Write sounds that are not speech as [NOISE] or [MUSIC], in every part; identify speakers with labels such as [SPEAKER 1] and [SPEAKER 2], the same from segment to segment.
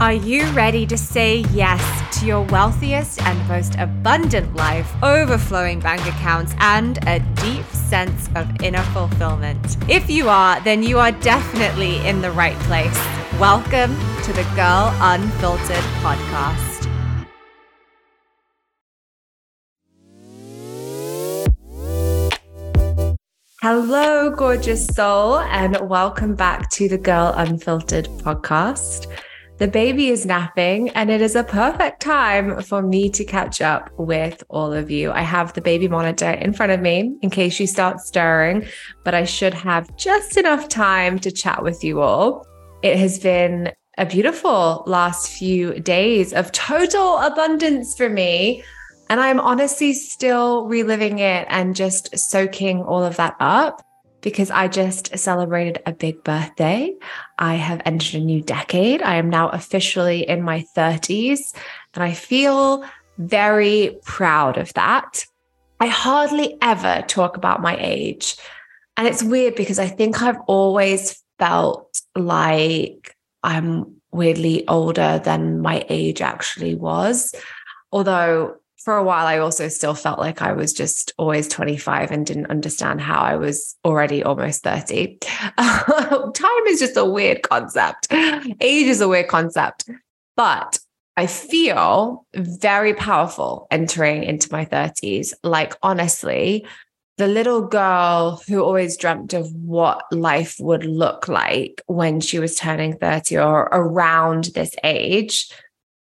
[SPEAKER 1] Are you ready to say yes to your wealthiest and most abundant life, overflowing bank accounts, and a deep sense of inner fulfillment? If you are, then you are definitely in the right place. Welcome to the Girl Unfiltered podcast. Hello, gorgeous soul, and welcome back to the Girl Unfiltered podcast. The baby is napping, and it is a perfect time for me to catch up with all of you. I have the baby monitor in front of me in case she starts stirring, but I should have just enough time to chat with you all. It has been a beautiful last few days of total abundance for me. And I'm honestly still reliving it and just soaking all of that up because I just celebrated a big birthday. I have entered a new decade. I am now officially in my 30s, and I feel very proud of that. I hardly ever talk about my age. And it's weird because I think I've always felt like I'm weirdly older than my age actually was. Although for a while, I also still felt like I was just always 25 and didn't understand how I was already almost 30. [LAUGHS] Time is just a weird concept. Age is a weird concept. But I feel very powerful entering into my 30s. Like, honestly, the little girl who always dreamt of what life would look like when she was turning 30 or around this age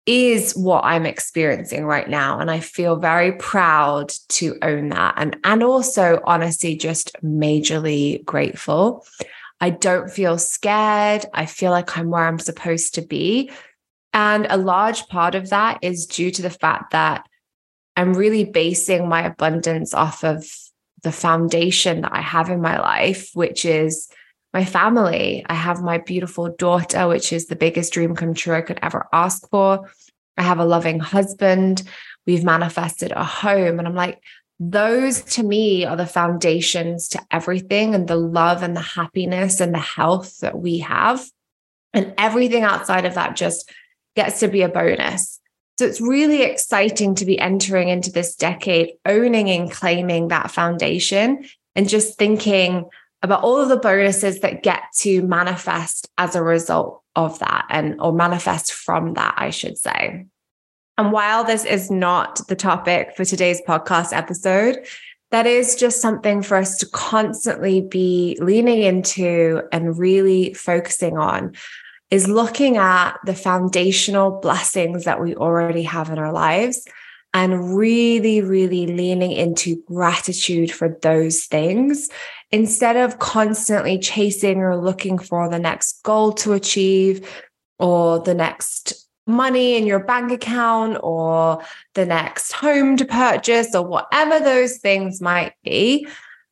[SPEAKER 1] is what I'm experiencing right now. And I feel very proud to own that. And, and also, honestly, just majorly grateful. I don't feel scared. I feel like I'm where I'm supposed to be. And a large part of that is due to the fact that I'm really basing my abundance off of the foundation that I have in my life, which is my family. I have my beautiful daughter, which is the biggest dream come true I could ever ask for. I have a loving husband. We've manifested a home. And I'm like, those to me are the foundations to everything and the love and the happiness and the health that we have. And everything outside of that just gets to be a bonus. So it's really exciting to be entering into this decade, owning and claiming that foundation and just thinking about all of the bonuses that get to manifest as a result of that and or manifest from that I should say. And while this is not the topic for today's podcast episode, that is just something for us to constantly be leaning into and really focusing on is looking at the foundational blessings that we already have in our lives and really, really leaning into gratitude for those things instead of constantly chasing or looking for the next goal to achieve or the next money in your bank account or the next home to purchase or whatever those things might be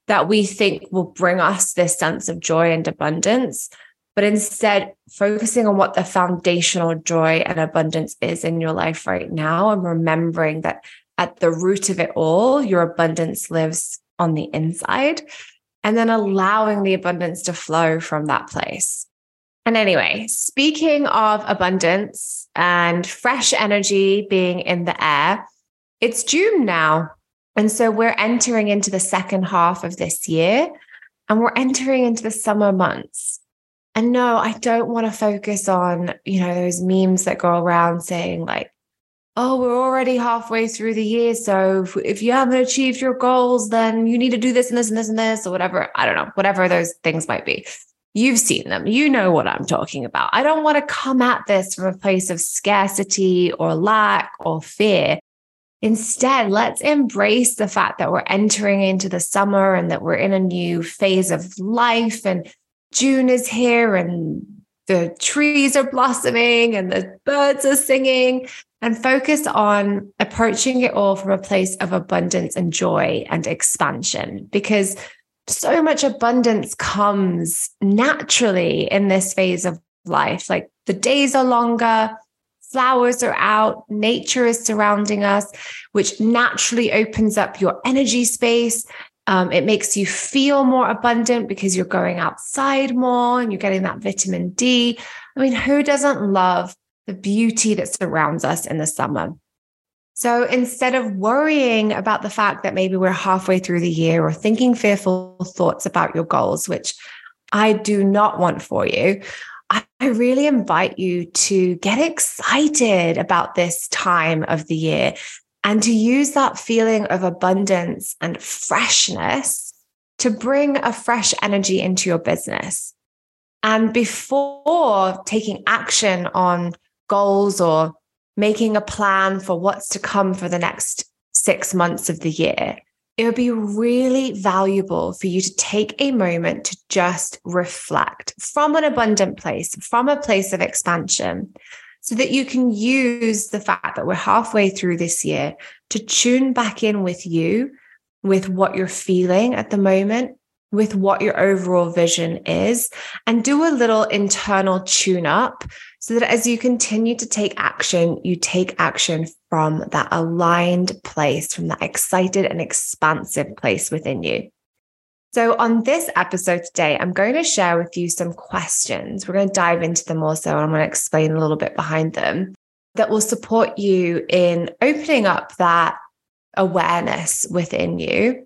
[SPEAKER 1] that we think will bring us this sense of joy and abundance. But instead focusing on what the foundational joy and abundance is in your life right now and remembering that at the root of it all, your abundance lives on the inside, and then allowing the abundance to flow from that place. And anyway, speaking of abundance and fresh energy being in the air, it's June now. And so we're entering into the second half of this year and we're entering into the summer months. And no, I don't want to focus on, you know, those memes that go around saying like, oh, we're already halfway through the year. So if, if, you haven't achieved your goals, then you need to do this and this and this and this or whatever. I don't know, whatever those things might be. You've seen them. You know what I'm talking about. I don't want to come at this from a place of scarcity or lack or fear. Instead, let's embrace the fact that we're entering into the summer and that we're in a new phase of life and June is here and the trees are blossoming and the birds are singing and focus on approaching it all from a place of abundance and joy and expansion because so much abundance comes naturally in this phase of life. Like the days are longer, flowers are out, nature is surrounding us, which naturally opens up your energy space um, it makes you feel more abundant because you're going outside more and you're getting that vitamin D. I mean, who doesn't love the beauty that surrounds us in the summer. So instead of worrying about the fact that maybe we're halfway through the year or thinking fearful thoughts about your goals, which I do not want for you, I really invite you to get excited about this time of the year and to use that feeling of abundance and freshness to bring a fresh energy into your business. And before taking action on goals or making a plan for what's to come for the next six months of the year, it would be really valuable for you to take a moment to just reflect from an abundant place, from a place of expansion, so that you can use the fact that we're halfway through this year to tune back in with you, with what you're feeling at the moment, with what your overall vision is, and do a little internal tune up so that as you continue to take action, you take action from that aligned place, from that excited and expansive place within you. So, on this episode today, I'm going to share with you some questions. We're going to dive into them also, and I'm going to explain a little bit behind them that will support you in opening up that awareness within you.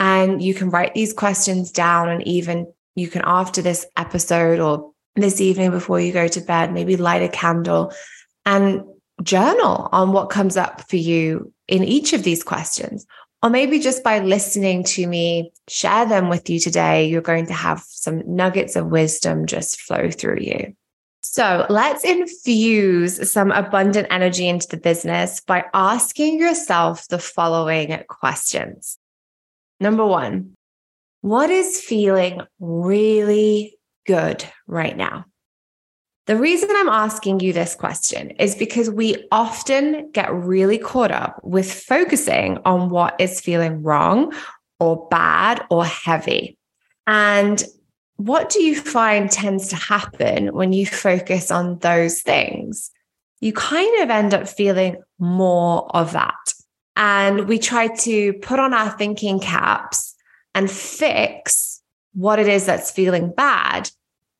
[SPEAKER 1] And you can write these questions down, and even you can, after this episode or this evening before you go to bed, maybe light a candle and journal on what comes up for you in each of these questions. Or maybe just by listening to me share them with you today, you're going to have some nuggets of wisdom just flow through you. So let's infuse some abundant energy into the business by asking yourself the following questions. Number one, what is feeling really good right now? The reason I'm asking you this question is because we often get really caught up with focusing on what is feeling wrong or bad or heavy. And what do you find tends to happen when you focus on those things? You kind of end up feeling more of that. And we try to put on our thinking caps and fix what it is that's feeling bad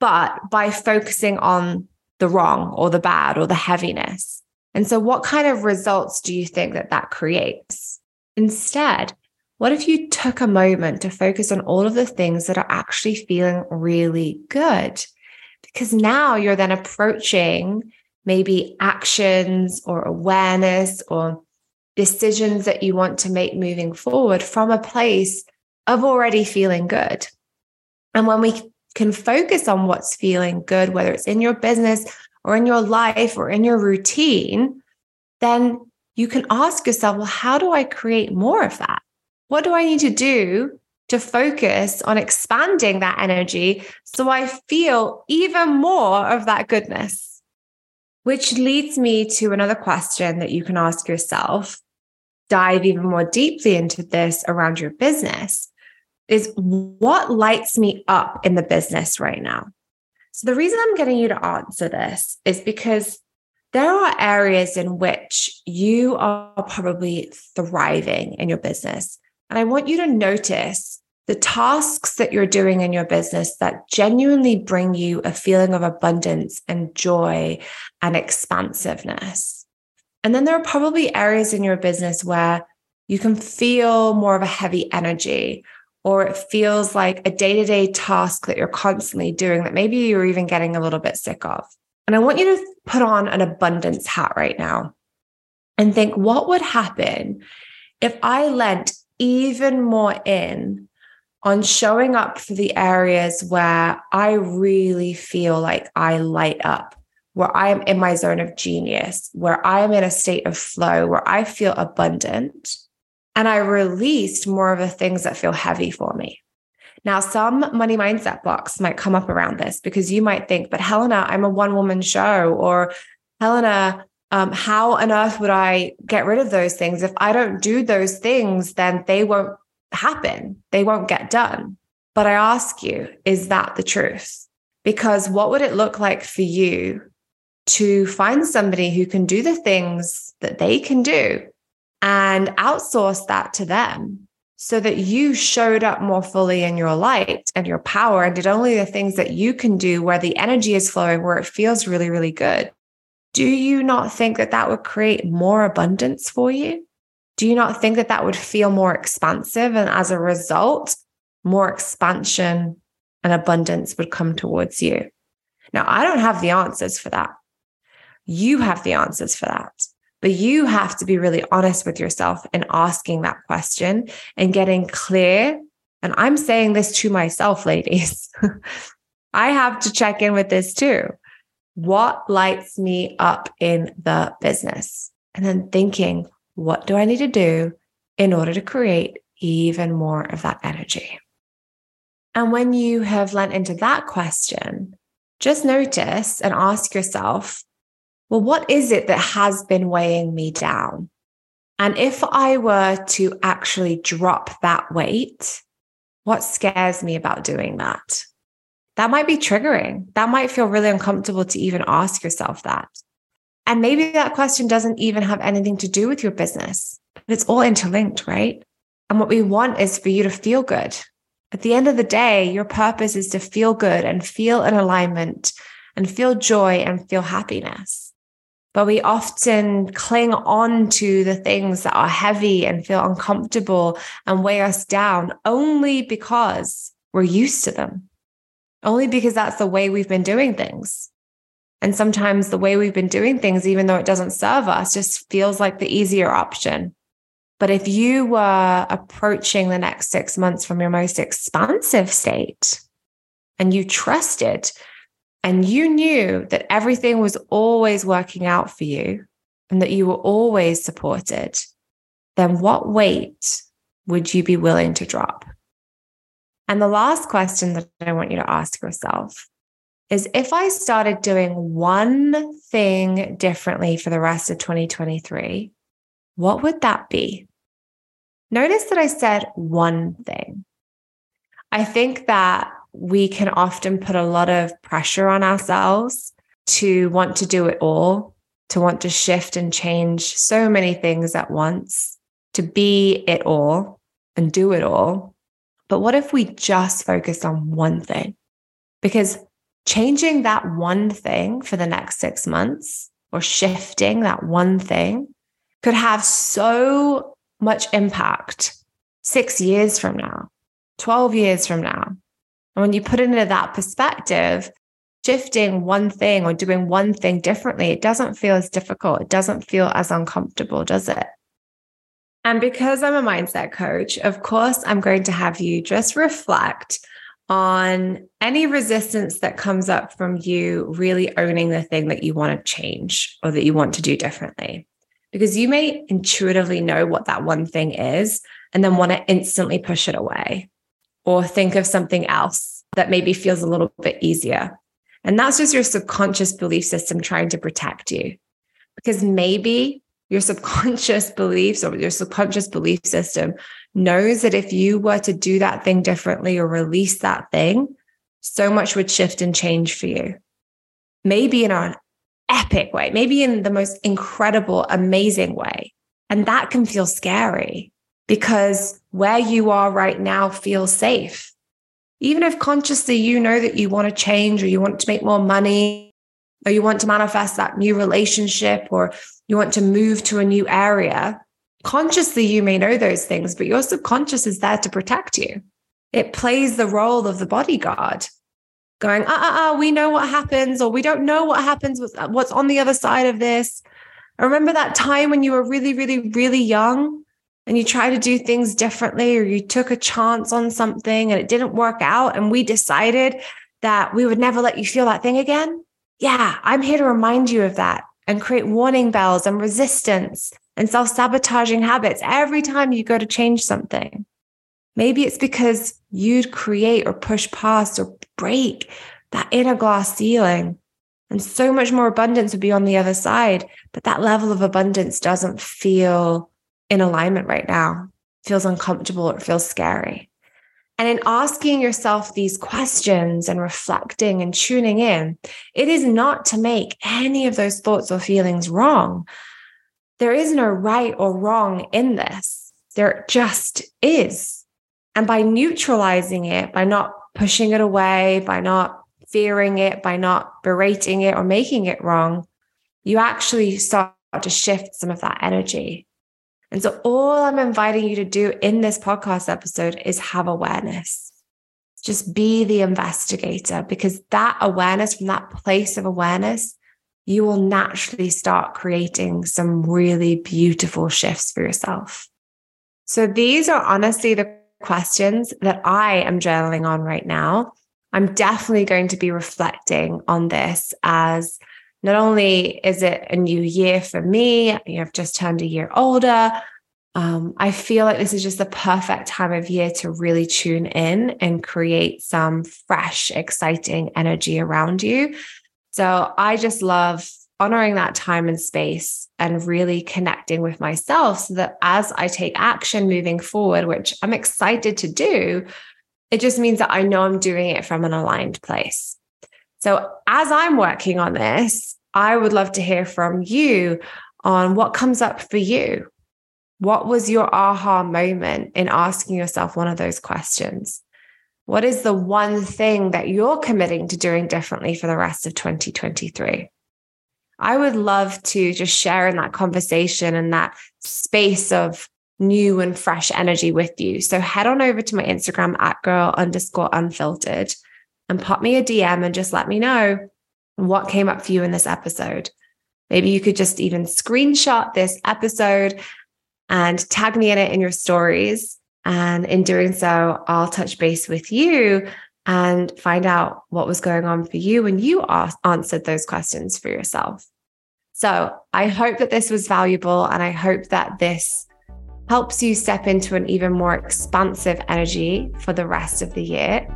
[SPEAKER 1] but by focusing on the wrong or the bad or the heaviness. And so, what kind of results do you think that that creates? Instead, what if you took a moment to focus on all of the things that are actually feeling really good? Because now you're then approaching maybe actions or awareness or decisions that you want to make moving forward from a place of already feeling good. And when we can focus on what's feeling good, whether it's in your business or in your life or in your routine, then you can ask yourself, well, how do I create more of that? What do I need to do to focus on expanding that energy so I feel even more of that goodness? Which leads me to another question that you can ask yourself. Dive even more deeply into this around your business is what lights me up in the business right now? So, the reason I'm getting you to answer this is because there are areas in which you are probably thriving in your business. And I want you to notice the tasks that you're doing in your business that genuinely bring you a feeling of abundance and joy and expansiveness. And then there are probably areas in your business where you can feel more of a heavy energy or it feels like a day to day task that you're constantly doing that maybe you're even getting a little bit sick of. And I want you to put on an abundance hat right now and think what would happen if I lent even more in on showing up for the areas where I really feel like I light up, where I am in my zone of genius, where I am in a state of flow, where I feel abundant and I released more of the things that feel heavy for me. Now, some money mindset blocks might come up around this because you might think, but Helena, I'm a one woman show, or Helena, um, how on earth would I get rid of those things? If I don't do those things, then they won't happen, they won't get done. But I ask you, is that the truth? Because what would it look like for you to find somebody who can do the things that they can do and outsource that to them so that you showed up more fully in your light and your power and did only the things that you can do where the energy is flowing, where it feels really, really good. do you not think that that would create more abundance for you? Do you not think that that would feel more expansive? And as a result, more expansion and abundance would come towards you. Now, I don't have the answers for that. You have the answers for that. But you have to be really honest with yourself in asking that question and getting clear. And I'm saying this to myself, ladies. [LAUGHS] I have to check in with this too. What lights me up in the business? And then thinking, what do I need to do in order to create even more of that energy? And when you have lent into that question, just notice and ask yourself, well, what is it that has been weighing me down? And if I were to actually drop that weight, what scares me about doing that? That might be triggering. That might feel really uncomfortable to even ask yourself that. And maybe that question doesn't even have anything to do with your business, but it's all interlinked, right? And what we want is for you to feel good. At the end of the day, your purpose is to feel good and feel an alignment and feel joy and feel happiness. But we often cling on to the things that are heavy and feel uncomfortable and weigh us down only because we're used to them, only because that's the way we've been doing things. And sometimes the way we've been doing things, even though it doesn't serve us, just feels like the easier option. But if you were approaching the next six months from your most expansive state and you trusted and you knew that everything was always working out for you and that you were always supported, then what weight would you be willing to drop? And the last question that I want you to ask yourself is if I started doing one thing differently for the rest of 2023, what would that be? Notice that I said one thing. I think that we can often put a lot of pressure on ourselves to want to do it all, to want to shift and change so many things at once, to be it all and do it all. But what if we just focused on one thing? Because changing that one thing for the next six months or shifting that one thing could have so much impact six years from now, 12 years from now. And when you put it into that perspective, shifting one thing or doing one thing differently, it doesn't feel as difficult. It doesn't feel as uncomfortable, does it? And because I'm a mindset coach, of course, I'm going to have you just reflect on any resistance that comes up from you really owning the thing that you want to change or that you want to do differently. Because you may intuitively know what that one thing is and then want to instantly push it away or think of something else that maybe feels a little bit easier. And that's just your subconscious belief system trying to protect you. Because maybe your subconscious beliefs or your subconscious belief system knows that if you were to do that thing differently or release that thing, so much would shift and change for you. Maybe in an epic way, maybe in the most incredible, amazing way. And that can feel scary because where you are right now feels safe. Even if consciously you know that you want to change or you want to make more money or you want to manifest that new relationship or you want to move to a new area, consciously you may know those things, but your subconscious is there to protect you. It plays the role of the bodyguard, going, uh uh uh, we know what happens, or we don't know what happens, what's on the other side of this. I remember that time when you were really, really, really young and you try to do things differently, or you took a chance on something and it didn't work out. And we decided that we would never let you feel that thing again. Yeah, I'm here to remind you of that and create warning bells and resistance and self sabotaging habits every time you go to change something. Maybe it's because you'd create or push past or break that inner glass ceiling. And so much more abundance would be on the other side. But that level of abundance doesn't feel in alignment right now, feels uncomfortable or feels scary. And in asking yourself these questions and reflecting and tuning in, it is not to make any of those thoughts or feelings wrong. There is no right or wrong in this. There just is. And by neutralizing it, by not pushing it away, by not fearing it, by not berating it or making it wrong, you actually start to shift some of that energy. And so, all I'm inviting you to do in this podcast episode is have awareness. Just be the investigator because that awareness, from that place of awareness, you will naturally start creating some really beautiful shifts for yourself. So, these are honestly the questions that I am journaling on right now. I'm definitely going to be reflecting on this as not only is it a new year for me, you know, I've just turned a year older. Um, I feel like this is just the perfect time of year to really tune in and create some fresh, exciting energy around you. So I just love honoring that time and space and really connecting with myself so that as I take action moving forward, which I'm excited to do, it just means that I know I'm doing it from an aligned place. So as I'm working on this, I would love to hear from you on what comes up for you. What was your aha moment in asking yourself one of those questions? What is the one thing that you're committing to doing differently for the rest of 2023? I would love to just share in that conversation and that space of new and fresh energy with you. So head on over to my Instagram at girl underscore unfiltered and pop me a DM and just let me know what came up for you in this episode. Maybe you could just even screenshot this episode and tag me in it in your stories. And in doing so, I'll touch base with you and find out what was going on for you when you asked, answered those questions for yourself. So I hope that this was valuable and I hope that this helps you step into an even more expansive energy for the rest of the year.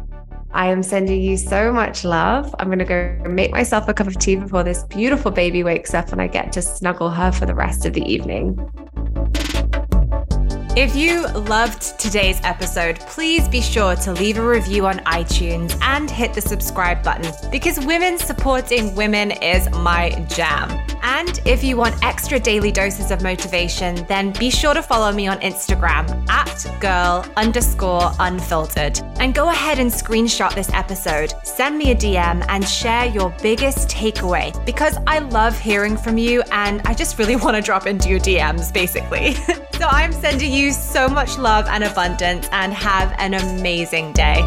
[SPEAKER 1] I am sending you so much love. I'm going to go make myself a cup of tea before this beautiful baby wakes up and I get to snuggle her for the rest of the evening.
[SPEAKER 2] If you loved today's episode, please be sure to leave a review on iTunes and hit the subscribe button because women supporting women is my jam. And if you want extra daily doses of motivation, then be sure to follow me on Instagram at girl underscore unfiltered. And go ahead and screenshot this episode, send me a DM, and share your biggest takeaway because I love hearing from you and I just really [LAUGHS] want to drop into your DMs, basically. [LAUGHS] so I'm sending you so much love and abundance and have an amazing day.